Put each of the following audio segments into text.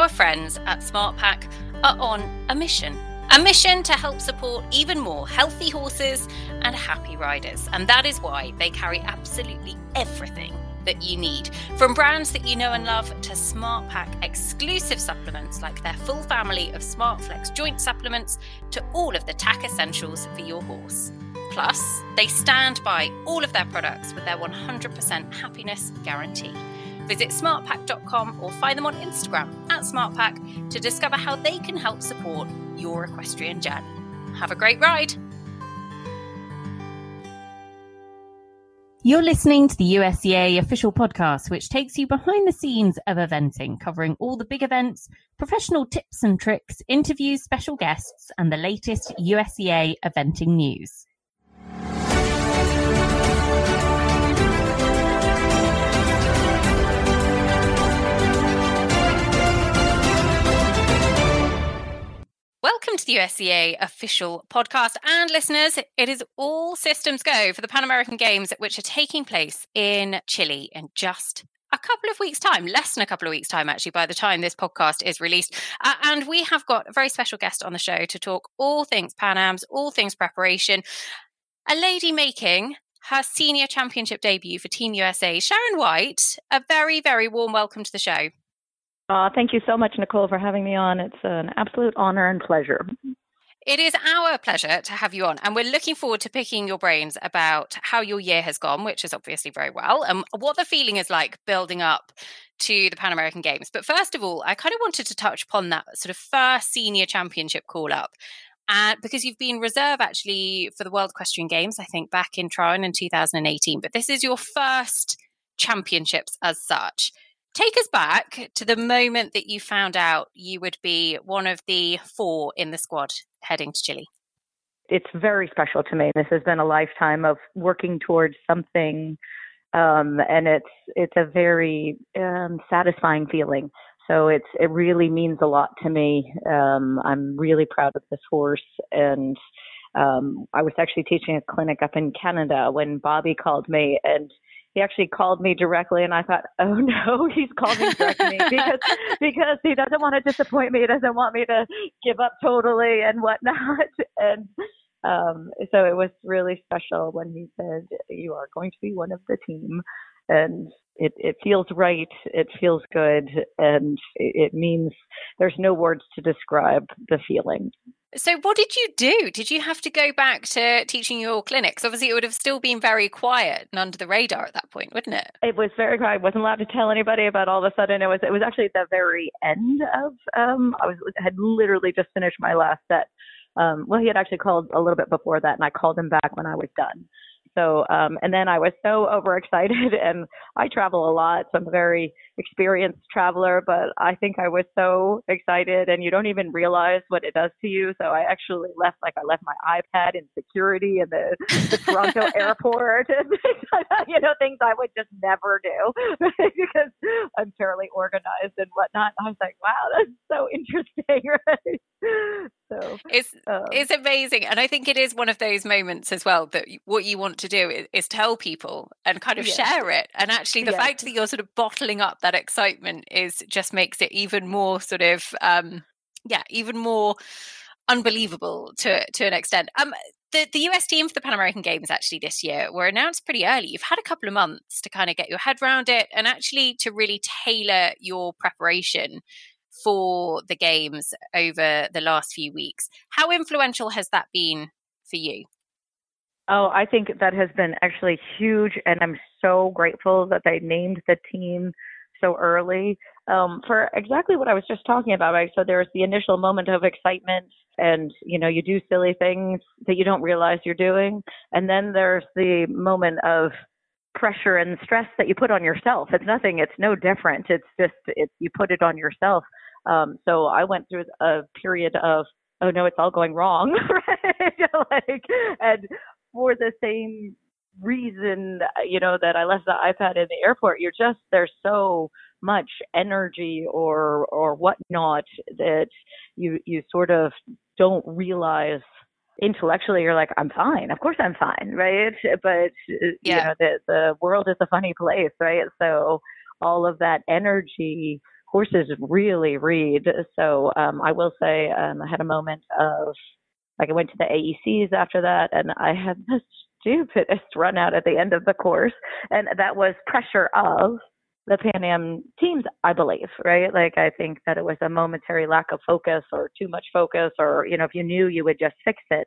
our friends at SmartPak are on a mission. A mission to help support even more healthy horses and happy riders. And that is why they carry absolutely everything that you need. From brands that you know and love to SmartPak exclusive supplements like their full family of SmartFlex joint supplements to all of the tack essentials for your horse. Plus, they stand by all of their products with their 100% happiness guarantee. Visit smartpak.com or find them on Instagram at smartpak to discover how they can help support your equestrian journey. Have a great ride! You're listening to the USEA official podcast, which takes you behind the scenes of eventing, covering all the big events, professional tips and tricks, interviews, special guests, and the latest USEA eventing news. USEA official podcast. And listeners, it is all systems go for the Pan American Games, which are taking place in Chile in just a couple of weeks' time, less than a couple of weeks' time, actually, by the time this podcast is released. Uh, and we have got a very special guest on the show to talk all things Pan Ams, all things preparation. A lady making her senior championship debut for Team USA, Sharon White. A very, very warm welcome to the show. Uh, thank you so much, Nicole, for having me on. It's an absolute honor and pleasure. It is our pleasure to have you on, and we're looking forward to picking your brains about how your year has gone, which is obviously very well, and what the feeling is like building up to the Pan American Games. But first of all, I kind of wanted to touch upon that sort of first senior championship call up. And because you've been reserve actually for the World Equestrian Games, I think back in Tryon in 2018, but this is your first championships as such. Take us back to the moment that you found out you would be one of the four in the squad heading to Chile. It's very special to me. This has been a lifetime of working towards something, um, and it's it's a very um, satisfying feeling. So it's it really means a lot to me. Um, I'm really proud of this horse, and um, I was actually teaching a clinic up in Canada when Bobby called me and he actually called me directly and I thought, oh no, he's called me directly because because he doesn't want to disappoint me, he doesn't want me to give up totally and whatnot. And um so it was really special when he said, You are going to be one of the team and it, it feels right, it feels good, and it, it means there's no words to describe the feeling. So, what did you do? Did you have to go back to teaching your clinics? Obviously, it would have still been very quiet and under the radar at that point, wouldn't it? It was very quiet. I wasn't allowed to tell anybody about all of a sudden. It was it was actually at the very end of um I was had literally just finished my last set. Um well he had actually called a little bit before that and I called him back when I was done. So, um, and then I was so overexcited, and I travel a lot, so I'm very experienced traveler, but I think I was so excited, and you don't even realize what it does to you. So I actually left, like, I left my iPad in security in the, the Toronto airport, and you know, things I would just never do because I'm fairly organized and whatnot. I was like, wow, that's so interesting, right? So it's um, it's amazing, and I think it is one of those moments as well that what you want to do is, is tell people and kind of yes. share it. And actually, the yes. fact that you're sort of bottling up that excitement is just makes it even more sort of um, yeah, even more unbelievable to to an extent. Um, the, the US team for the Pan American Games actually this year were announced pretty early. You've had a couple of months to kind of get your head around it and actually to really tailor your preparation for the games over the last few weeks. How influential has that been for you? Oh, I think that has been actually huge, and I'm so grateful that they named the team so early um, for exactly what I was just talking about. Right? So there's the initial moment of excitement, and you know you do silly things that you don't realize you're doing, and then there's the moment of pressure and stress that you put on yourself. It's nothing. It's no different. It's just it's you put it on yourself. Um, so I went through a period of oh no, it's all going wrong, right? like, and for the same reason, you know, that I left the iPad in the airport, you're just there's so much energy or or whatnot that you you sort of don't realize intellectually you're like i'm fine of course i'm fine right but yeah. you know the the world is a funny place right so all of that energy horses really read. So um, I will say um, I had a moment of like I went to the AECs after that, and I had the stupidest run out at the end of the course, and that was pressure of the Pan Am teams, I believe, right? Like I think that it was a momentary lack of focus or too much focus, or you know, if you knew, you would just fix it.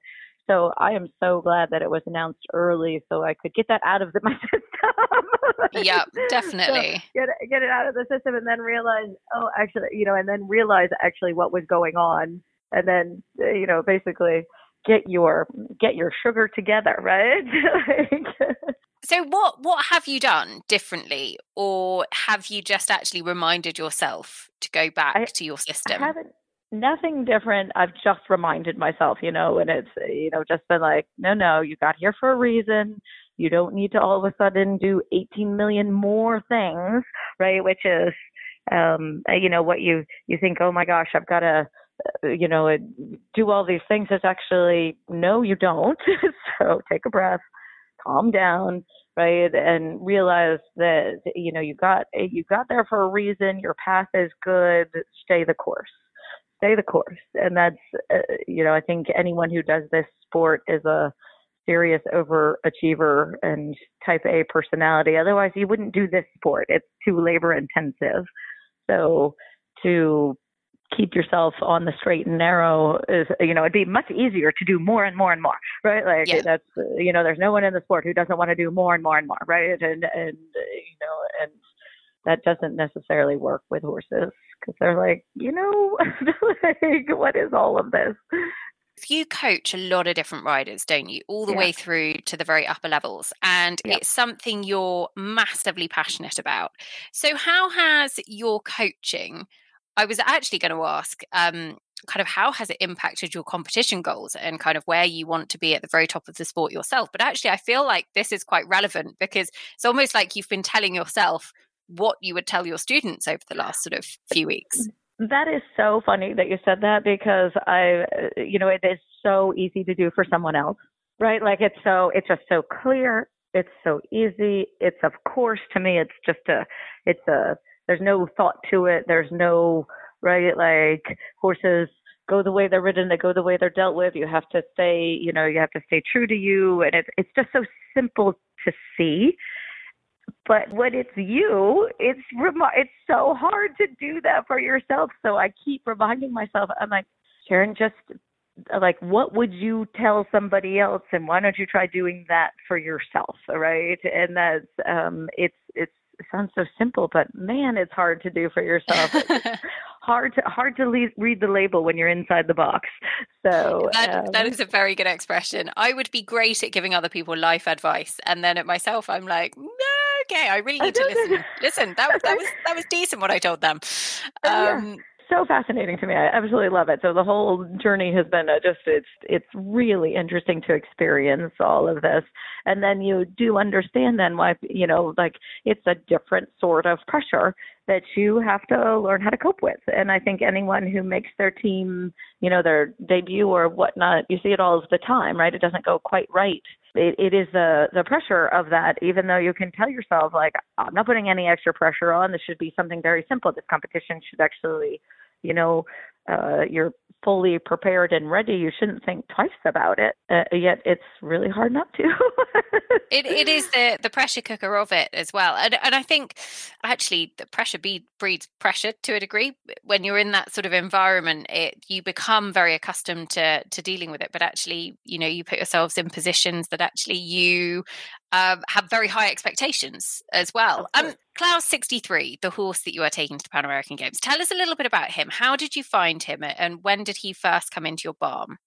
So I am so glad that it was announced early, so I could get that out of the, my system. yeah, definitely. So get it, get it out of the system, and then realize, oh, actually, you know, and then realize actually what was going on, and then you know, basically get your get your sugar together, right? so what what have you done differently or have you just actually reminded yourself to go back I, to your system? I haven't nothing different. I've just reminded myself, you know, and it's you know just been like, no, no, you got here for a reason. You don't need to all of a sudden do 18 million more things, right? Which is um you know what you you think, "Oh my gosh, I've got to you know, do all these things is actually no, you don't. so take a breath, calm down, right, and realize that you know you got you got there for a reason. Your path is good. Stay the course. Stay the course, and that's uh, you know I think anyone who does this sport is a serious overachiever and type A personality. Otherwise, you wouldn't do this sport. It's too labor intensive. So to keep yourself on the straight and narrow is you know it'd be much easier to do more and more and more right like yeah. that's you know there's no one in the sport who doesn't want to do more and more and more right and and you know and that doesn't necessarily work with horses because they're like you know like what is all of this you coach a lot of different riders, don't you? All the yeah. way through to the very upper levels. And yeah. it's something you're massively passionate about. So, how has your coaching I was actually going to ask, um, kind of how has it impacted your competition goals and kind of where you want to be at the very top of the sport yourself? But actually, I feel like this is quite relevant because it's almost like you've been telling yourself what you would tell your students over the last sort of few weeks. That is so funny that you said that because I, uh, you know, it is so easy to do for someone else, right? Like it's so, it's just so clear. It's so easy. It's of course to me, it's just a, it's a, there's no thought to it. There's no right like horses go the way they're ridden, they go the way they're dealt with. You have to stay, you know, you have to stay true to you, and it's it's just so simple to see. But when it's you, it's it's so hard to do that for yourself. So I keep reminding myself, I'm like, Sharon, just like what would you tell somebody else and why don't you try doing that for yourself right and that's um it's it's it sounds so simple, but man, it's hard to do for yourself. hard to hard to read the label when you're inside the box. So that, um, that is a very good expression. I would be great at giving other people life advice, and then at myself, I'm like, no, okay, I really need to listen. listen, that that was that was decent what I told them. Um, yeah so fascinating to me. I absolutely love it. So the whole journey has been uh, just it's it's really interesting to experience all of this, and then you do understand then why you know like it's a different sort of pressure that you have to learn how to cope with. And I think anyone who makes their team, you know, their debut or whatnot, you see it all of the time, right? It doesn't go quite right. It, it is the the pressure of that. Even though you can tell yourself like, I'm not putting any extra pressure on. This should be something very simple. This competition should actually you know uh, you're fully prepared and ready, you shouldn't think twice about it. Uh, yet it's really hard not to. it, it is the, the pressure cooker of it as well. And, and I think actually the pressure be, breeds pressure to a degree. When you're in that sort of environment, it, you become very accustomed to, to dealing with it. But actually, you know, you put yourselves in positions that actually you um, have very high expectations as well. Um, Klaus 63, the horse that you are taking to the Pan American Games. Tell us a little bit about him. How did you find him and when did he first come into your barn?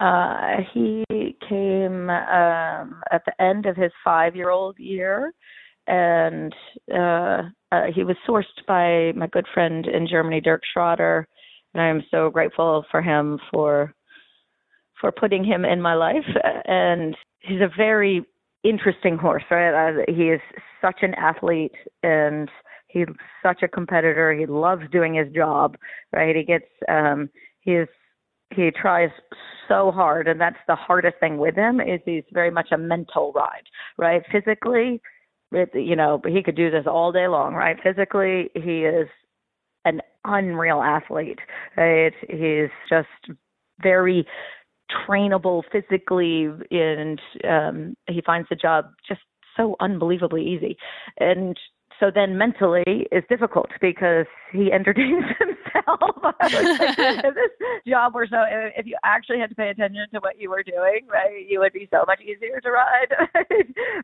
Uh, he came um, at the end of his five year old year, and uh, uh, he was sourced by my good friend in Germany, Dirk Schroeder. And I am so grateful for him for for putting him in my life. And he's a very interesting horse, right? Uh, he is such an athlete and he's such a competitor. He loves doing his job, right? He gets um he is he tries so hard and that's the hardest thing with him is he's very much a mental ride, right? Physically, it, you know, he could do this all day long, right? Physically, he is an unreal athlete. Right? He's just very trainable physically, and um, he finds the job just so unbelievably easy. And so then mentally it's difficult because he entertains himself. this job were so, if you actually had to pay attention to what you were doing, right, you would be so much easier to ride.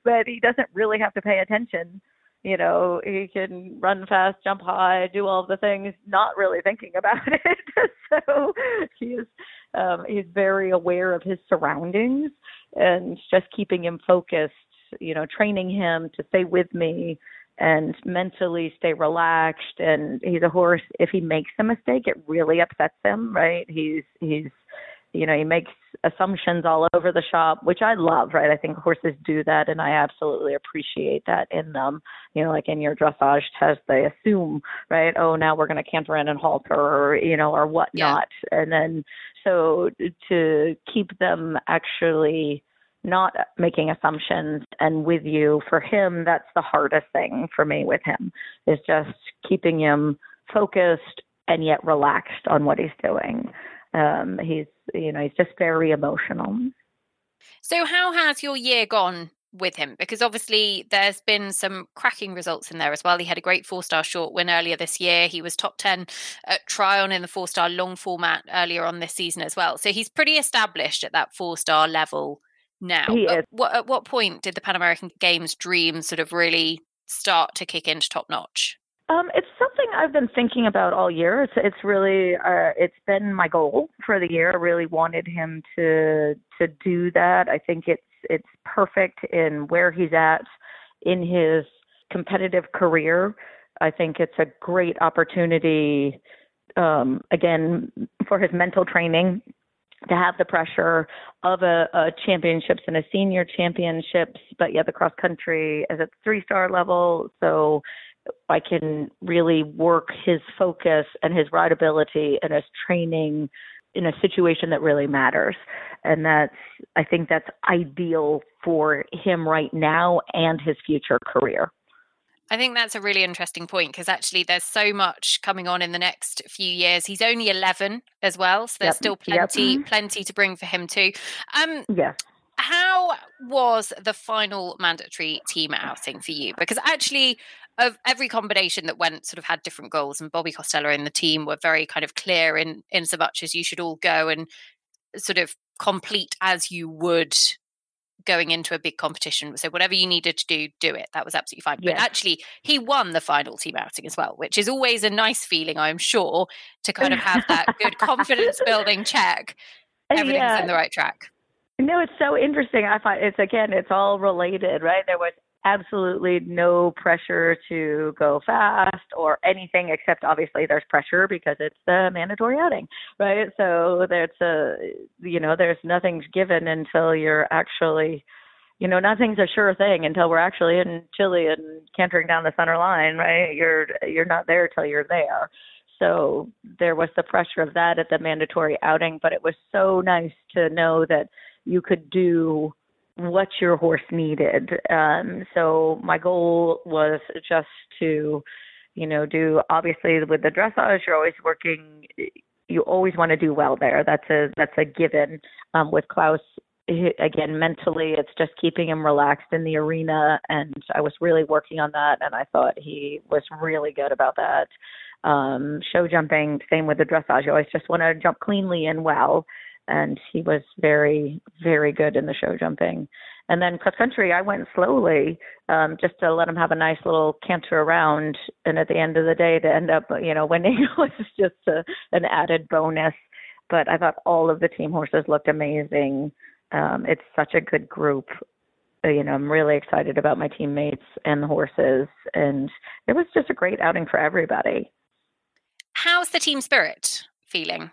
but he doesn't really have to pay attention. You know, he can run fast, jump high, do all the things, not really thinking about it. so he's um, he's very aware of his surroundings and just keeping him focused. You know, training him to stay with me and mentally stay relaxed and he's a horse if he makes a mistake it really upsets him right he's he's you know he makes assumptions all over the shop which i love right? I think horses do that and i absolutely appreciate that in them. You know like in your dressage test they assume right oh now we're going to canter in and halter or you know or whatnot. Yeah. and then so to keep them actually not making assumptions and with you for him that's the hardest thing for me with him is just keeping him focused and yet relaxed on what he's doing. Um he's you know he's just very emotional so how has your year gone with him because obviously there's been some cracking results in there as well. He had a great four star short win earlier this year. He was top 10 at Tryon in the four star long format earlier on this season as well. So he's pretty established at that four star level now. He at, what, at what point did the Pan American Games dream sort of really start to kick into top notch? Um, it's something I've been thinking about all year. It's it's really uh, it's been my goal for the year. I really wanted him to to do that. I think it's it's perfect in where he's at in his competitive career. I think it's a great opportunity um, again for his mental training to have the pressure of a, a championships and a senior championships, but yet the cross country is at three star level. So I can really work his focus and his rideability and his training in a situation that really matters. And that's, I think that's ideal for him right now and his future career. I think that's a really interesting point because actually there's so much coming on in the next few years. He's only 11 as well, so there's yep. still plenty yep. plenty to bring for him too. Um yeah. How was the final mandatory team outing for you? Because actually of every combination that went sort of had different goals and Bobby Costello and the team were very kind of clear in in so much as you should all go and sort of complete as you would going into a big competition. So whatever you needed to do, do it. That was absolutely fine. Yes. But actually, he won the final team outing as well, which is always a nice feeling, I'm sure, to kind of have that good confidence building check. Everything's yeah. in the right track. No, it's so interesting. I find it's again, it's all related, right? There was absolutely no pressure to go fast or anything except obviously there's pressure because it's the mandatory outing right? So there's a you know there's nothing's given until you're actually you know nothing's a sure thing until we're actually in chile and cantering down the center line right? You're you're not there till you're there. So there was the pressure of that at the mandatory outing but it was so nice to know that you could do what your horse needed. Um, so my goal was just to, you know, do obviously with the dressage, you're always working. You always want to do well there. That's a that's a given. Um, with Klaus, again, mentally, it's just keeping him relaxed in the arena, and I was really working on that, and I thought he was really good about that. Um, show jumping, same with the dressage. You always just want to jump cleanly and well and he was very very good in the show jumping. And then cross country i went slowly um just to let him have a nice little canter around. And at the end of the day to end up you know winning was just a, an added bonus. But i thought all of the team horses looked amazing. Um it's such a good group. Uh, you know i'm really excited about my teammates and the horses. And it was just a great outing for everybody. How's the team spirit feeling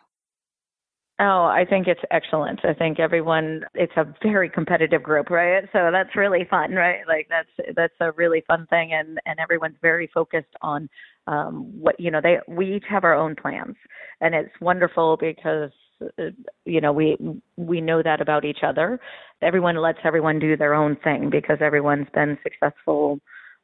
Oh, I think it's excellent. I think everyone it's a very competitive group, right? So that's really fun, right? Like that's that's a really fun thing and and everyone's very focused on um what you know, they we each have our own plans. And it's wonderful because uh, you know, we we know that about each other. Everyone lets everyone do their own thing because everyone's been successful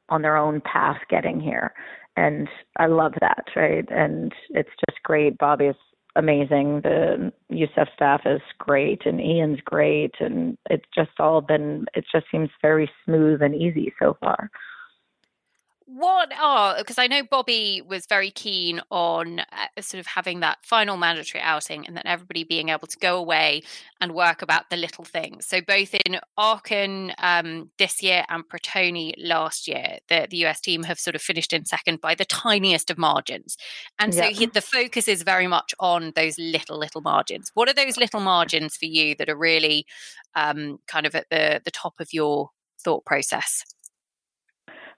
on their own path getting here. and I love that, right? And it's just great. Bobby's amazing. The USEF staff is great, and Ian's great, and it's just all been. It just seems very smooth and easy so far what are because I know Bobby was very keen on uh, sort of having that final mandatory outing and then everybody being able to go away and work about the little things. So both in Aachen um, this year and Pratoni last year, the, the US team have sort of finished in second by the tiniest of margins, and so he, the focus is very much on those little little margins. What are those little margins for you that are really um, kind of at the the top of your thought process?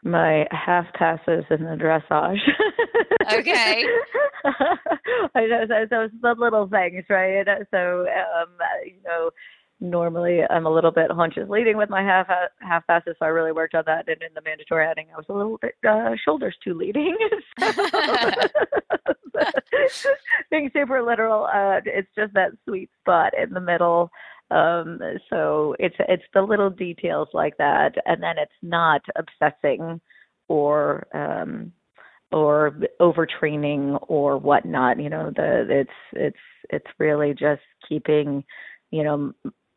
My half passes in the dressage. Okay. I know so, so the little things, right? So um, you know, normally I'm a little bit haunches leading with my half half passes, so I really worked on that. And in the mandatory heading, I was a little bit uh, shoulders too leading. Being super literal, uh, it's just that sweet spot in the middle um, so it's it's the little details like that, and then it's not obsessing or um, or overtraining or whatnot. You know, the it's it's it's really just keeping. You know,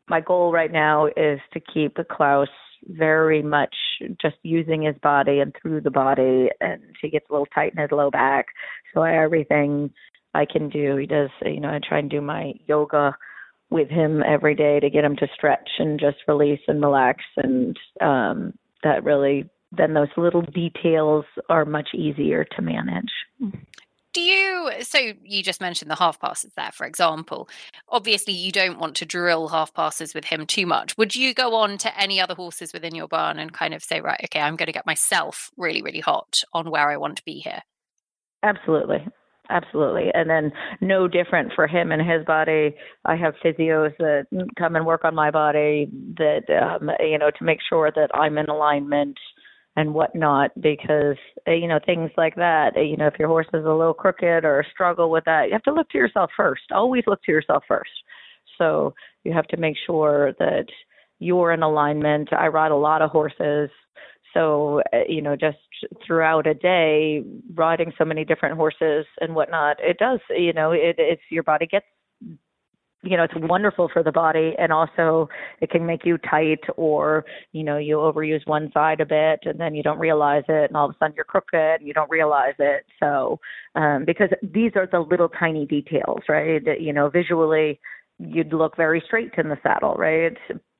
my goal right now is to keep Klaus very much just using his body and through the body, and he gets a little tight in his low back. So everything I can do, he does. You know, I try and do my yoga with him every day to get him to stretch and just release and relax. And um that really then those little details are much easier to manage. Do you so you just mentioned the half passes there for example. Obviously you don't want to drill half passes with him too much. Would you go on to any other horses within your barn and kind of say right okay i'm going to get myself really really hot on where i want to be here absolutely absolutely. And then no different for him and his body. I have physios that come and work on my body that um, you know to make sure that I'm in alignment and whatnot because uh, you know things like that you know if your horse is a little crooked or struggle with that you have to look to yourself first always look to yourself first so you have to make sure that you're in alignment i ride a lot of horses so uh, you know just throughout a day riding so many different horses and whatnot it does you know it it's your body gets you know it's wonderful for the body and also it can make you tight or you know you overuse one side a bit and then you don't realize it and all of a sudden you're crooked and you don't realize it. So um because these are the little tiny details right? You know visually you'd look very straight in the saddle right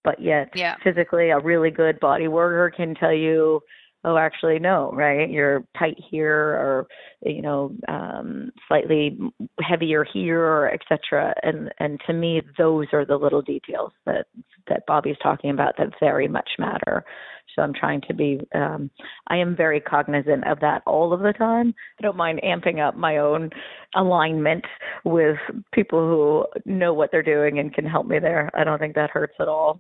but yet yeah. physically a really good body worker can tell you oh actually no right? You're tight here or you know um slightly heavier here or etc and and to me those are the little details that that bobby's talking about that very much matter. So i'm trying to be um i am very cognizant of that all of the time. I don't mind amping up my own alignment with people who know what they're doing and can help me there. I don't think that hurts at all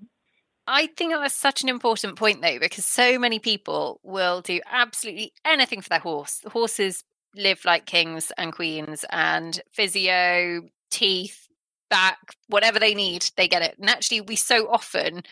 I think that's such an important point, though, because so many people will do absolutely anything for their horse. The horses live like kings and queens, and physio, teeth, back, whatever they need, they get it. And actually, we so often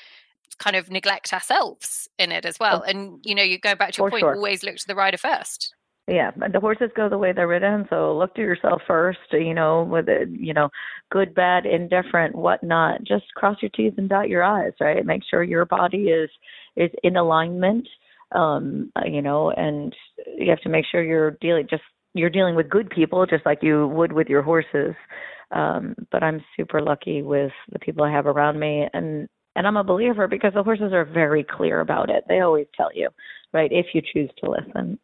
kind of neglect ourselves in it as well. And, you know, you go back to your point, sure. always look to the rider first yeah the horses go the way they're ridden so look to yourself first you know with it you know good bad indifferent whatnot. Just cross your t's and dot your i's right? Make sure your body is is in alignment um you know and you have to make sure you're dealing just you're dealing with good people just like you would with your horses. Um but i'm super lucky with the people i have around me and and i'm a believer because the horses are very clear about it. They always tell you right if you choose to listen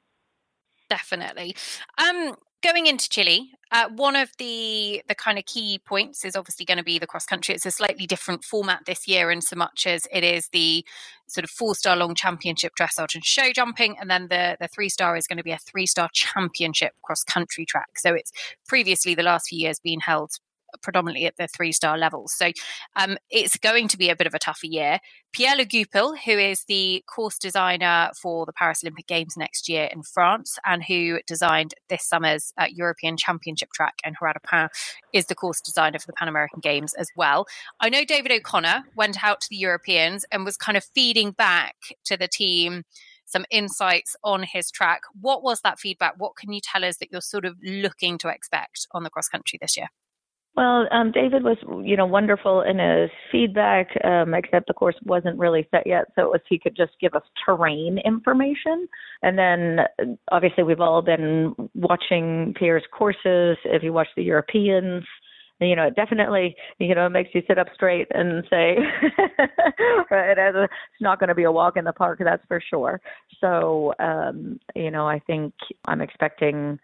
definitely. Um, going into Chile, uh, one of the the kind of key points is obviously going to be the cross country. It's a slightly different format this year, in so much as it is the sort of four star long championship dressage and show jumping, and then the the three star is going to be a three star championship cross country track. So it's previously the last few years been held predominantly at the three star levels. So um, it's going to be a bit of a tougher year. Pierre Le Goupil, who is the course designer for the Paris Olympic Games next year in France and who designed this summer's uh, European Championship track in Horada is the course designer for the Pan American Games as well. I know David O'Connor went out to the Europeans and was kind of feeding back to the team some insights on his track. What was that feedback? What can you tell us that you're sort of looking to expect on the cross country this year? Well, um, David was, you know, wonderful in his feedback, um, except the course wasn't really set yet, so it was he could just give us terrain information. And then, obviously, we've all been watching Pierre's courses. If you watch the Europeans, you know, it definitely, you know, it makes you sit up straight and say, right, it's not going to be a walk in the park, that's for sure. So, um, you know, I think I'm expecting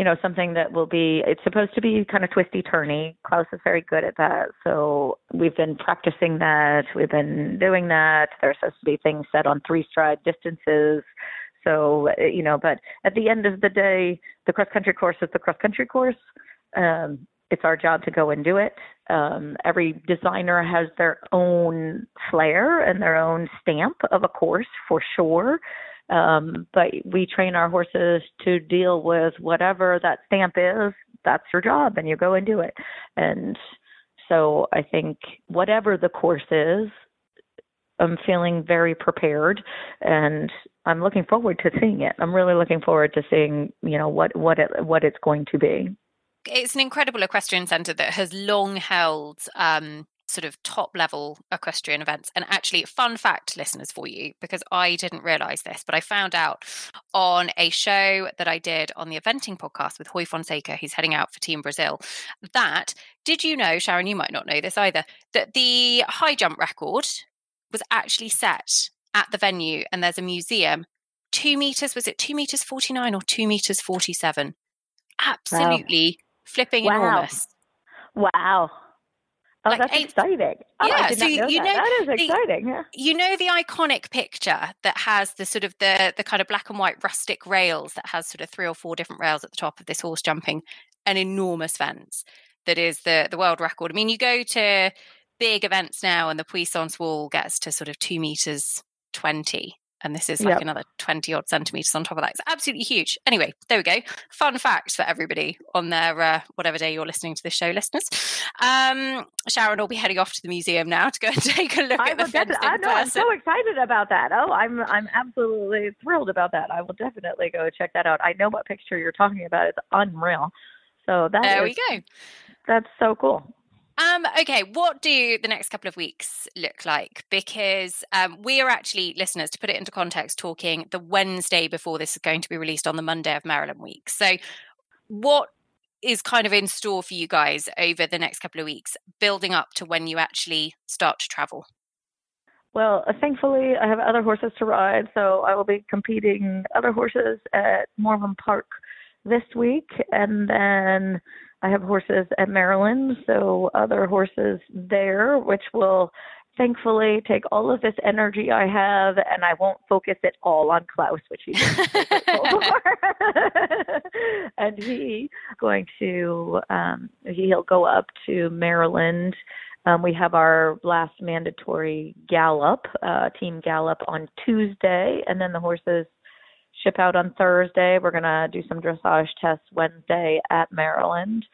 you know, something that will be, it's supposed to be kind of twisty turny. Klaus is very good at that. So we've been practicing that. We've been doing that. There's supposed to be things set on three stride distances. So, you know, but at the end of the day, the cross country course is the cross country course. Um, it's our job to go and do it. Um, every designer has their own flair and their own stamp of a course for sure. Um, but we train our horses to deal with whatever that stamp is. That's your job, and you go and do it. And so I think whatever the course is, I'm feeling very prepared, and I'm looking forward to seeing it. I'm really looking forward to seeing, you know, what what it what it's going to be. It's an incredible equestrian centre that has long held um, sort of top level equestrian events. And actually, fun fact, listeners, for you, because I didn't realize this, but I found out on a show that I did on the eventing podcast with Ruy Fonseca, who's heading out for Team Brazil, that did you know, Sharon, you might not know this either, that the high jump record was actually set at the venue and there's a museum. Two meters, was it two meters 49 or two meters 47? Absolutely wow. flipping wow. enormous. Wow. Oh, like that's eight, exciting. Oh, yeah, so you, know, you know that is the, exciting. Yeah. You know the iconic picture that has the sort of the the kind of black and white rustic rails that has sort of three or four different rails at the top of this horse jumping, an enormous fence that is the the world record. I mean, you go to big events now, and the Puissance wall gets to sort of two meters twenty, and this is like yep. another 20 odd centimeters on top of that. It's absolutely huge. Anyway, there we go. Fun fact for everybody on their uh, whatever day you're listening to this show, listeners. Um, Sharon will be heading off to the museum now to go and take a look I at the fence I know, I'm so excited about that. Oh, I'm I'm absolutely thrilled about that. I will definitely go check that out. I know what picture you're talking about. It's unreal. So that there is, we go. That's so cool. Um, okay, what do the next couple of weeks look like? Because um, we are actually, listeners, to put it into context, talking the Wednesday before this is going to be released on the Monday of Maryland week. So, what is kind of in store for you guys over the next couple of weeks, building up to when you actually start to travel? Well, uh, thankfully, I have other horses to ride, so I will be competing other horses at Morven Park this week, and then I have horses at Maryland, so other horses there, which will thankfully take all of this energy I have and I won't focus it all on Klaus, which he's and he going to um he'll go up to Maryland. Um, we have our last mandatory gallop, uh, team gallop on Tuesday, and then the horses ship out on Thursday. We're going to do some dressage tests Wednesday at Maryland.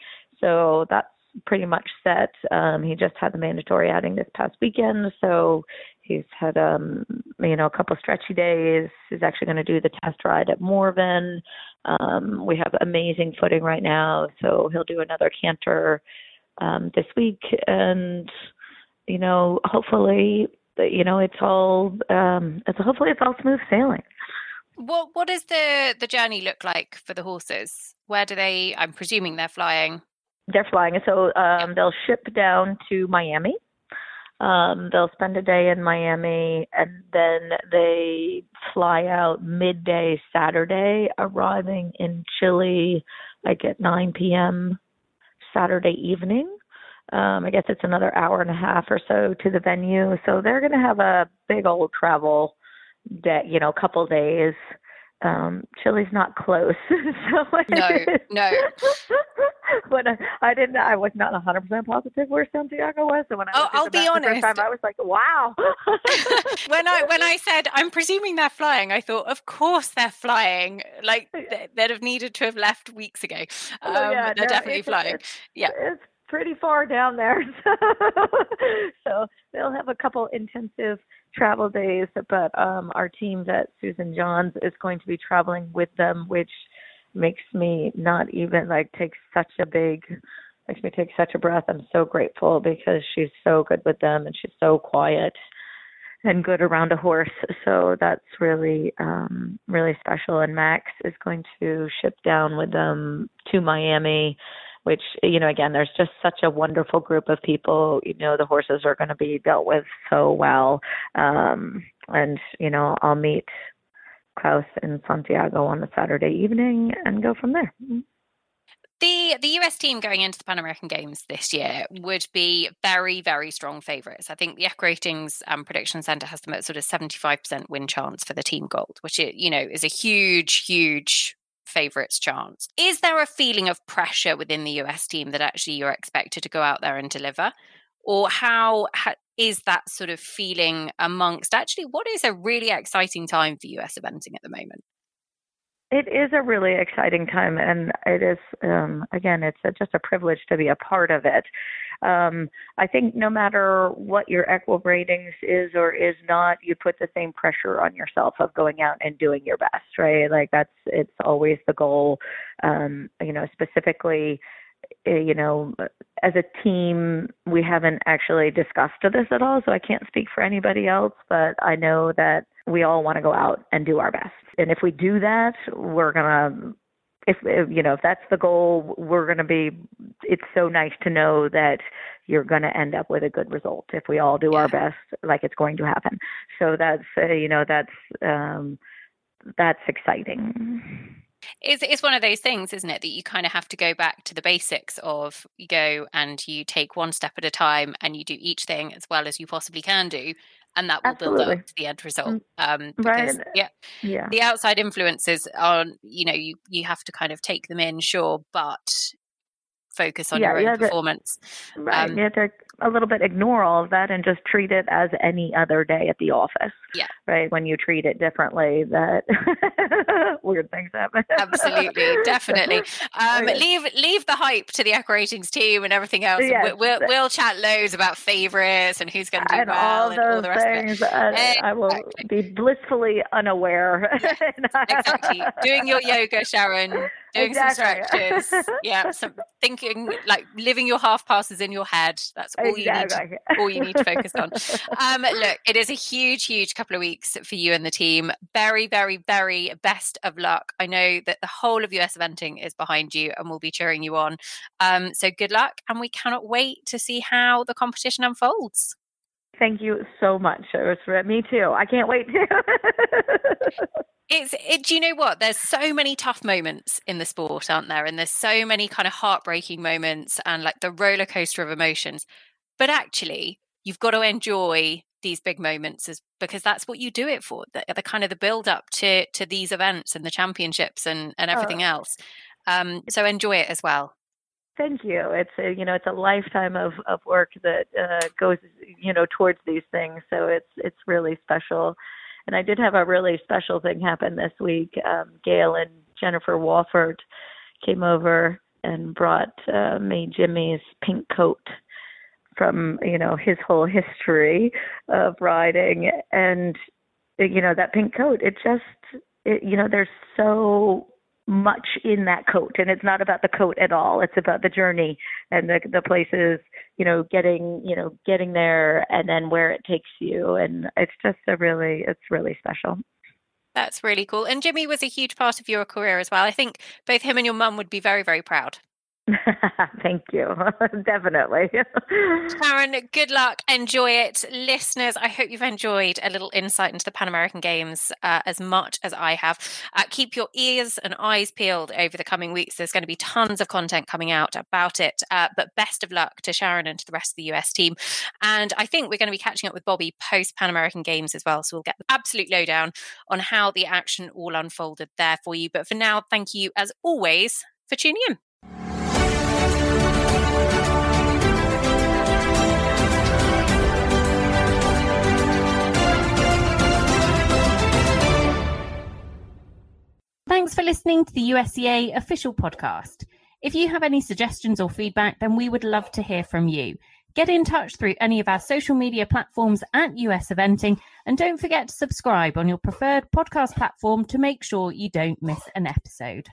So that's pretty much set. Um, he just had the mandatory outing this past weekend, so he's had um, you know a couple stretchy days. He's actually going to do the test ride at Morven. Um, we have amazing footing right now, so he'll do another canter um, this week, and you know hopefully you know it's all um, it's hopefully it's all smooth sailing. What what does the the journey look like for the horses? Where do they? I'm presuming they're flying. They're flying, so um, they'll ship down to Miami. Um, they'll spend a day in Miami, and then they fly out midday Saturday, arriving in Chile like at 9 p.m. Saturday evening. Um, I guess it's another hour and a half or so to the venue, so they're going to have a big old travel day, you know, a couple days. Um, Chile's not close, so no, no. but I, I, didn't. I was not 100 percent positive where Santiago was. So when I oh, I'll be honest, time, I was like, "Wow." when I when I said I'm presuming they're flying, I thought, of course they're flying. Like they'd have needed to have left weeks ago. Um, oh, yeah, they're no, definitely flying. It's, yeah, it's pretty far down there. so they'll have a couple intensive travel days, but um, our team that Susan Johns is going to be traveling with them, which makes me not even like take such a big makes me take such a breath. I'm so grateful because she's so good with them and she's so quiet and good around a horse. So that's really um really special and Max is going to ship down with them to Miami which you know again there's just such a wonderful group of people you know the horses are going to be dealt with so well um and you know I'll meet Klaus in Santiago on a Saturday evening and go from there. The the US team going into the Pan American Games this year would be very very strong favourites. I think the EquiRatings um, Prediction Centre has them at sort of seventy five percent win chance for the team gold, which it, you know is a huge huge favourites chance. Is there a feeling of pressure within the US team that actually you're expected to go out there and deliver? Or how, how is that sort of feeling amongst actually what is a really exciting time for US eventing at the moment? It is a really exciting time, and it is um, again, it's a, just a privilege to be a part of it. Um, I think no matter what your EquiRatings is or is not, you put the same pressure on yourself of going out and doing your best, right? Like that's it's always the goal. Um, you know, specifically Eh, you know, as a team, we haven't actually discussed this at all, so I can't speak for anybody else, but I know that we all want to go out and do our best. And if we do that, we're going to if, if you know if that's the goal we're going to be it's so nice to know that you're going to end up with a good result if we all do our best like it's going to happen so that's uh, you know that's um that's exciting it's, it's one of those things, isn't it, that you kind of have to go back to the basics of you go and you take one step at a time and you do each thing as well as you possibly can do. And that will Absolutely. build up to the end result. Mm, um, because, right. yeah, yeah, the outside influences are, you know, you, you have to kind of take them in, sure, but focus on yeah, your own performance. To, right. Um, you have to a little bit ignore all of that and just treat it as any other day at the office. Yeah. Right. When you treat it differently, that weird things happen. Absolutely, definitely. Um, leave leave the hype to the EquiRatings team and everything else. Yes. We'll, we'll chat loads about favorites and who's going to do and well all and all the rest things. of it. I will be blissfully unaware. exactly. Doing your yoga, Sharon. Doing exactly. some stretches. yeah. Some thinking like living your half passes in your head. That's all exactly. you need to, all you need to focus on. Um, look, it is a huge, huge couple of weeks for you and the team. Very, very, very best of luck. I know that the whole of US eventing is behind you and we'll be cheering you on. Um, so good luck, and we cannot wait to see how the competition unfolds. Thank you so much. It was for me too. I can't wait it's it, do you know what there's so many tough moments in the sport aren't there and there's so many kind of heartbreaking moments and like the roller coaster of emotions but actually, you've got to enjoy these big moments as, because that's what you do it for the, the, kind of the build up to to these events and the championships and and everything oh. else um, so enjoy it as well thank you. It's a you know it's a lifetime of of work that uh, goes you know towards these things. So it's it's really special. And i did have a really special thing happen this week. Um, gail and jennifer wofford came over and brought uh, me jimmy's pink coat from you know his whole history of riding. And you know that pink coat it just it, you know there's so much in that coat and it's not about the coat at all. It's about the journey and the the places you know getting you know getting there and then where it takes you. And it's just a really it's really special. That's really cool. And jimmy was a huge part of your career as well. I think both him and your mum would be very very proud Thank you. Definitely. Sharon, good luck. Enjoy it. Listeners, I hope you've enjoyed a little insight into the Pan American Games uh, as much as I have. Uh, keep your ears and eyes peeled over the coming weeks. There's going to be tons of content coming out about it. Uh, but best of luck to Sharon and to the rest of the US team. And I think we're going to be catching up with Bobby post Pan American Games as well. So we'll get the absolute lowdown on how the action all unfolded there for you. But for now, thank you as always for tuning in. Thanks for listening to the USEA official podcast. If you have any suggestions or feedback, then we would love to hear from you. Get in touch through any of our social media platforms at US Eventing, and don't forget to subscribe on your preferred podcast platform to make sure you don't miss an episode.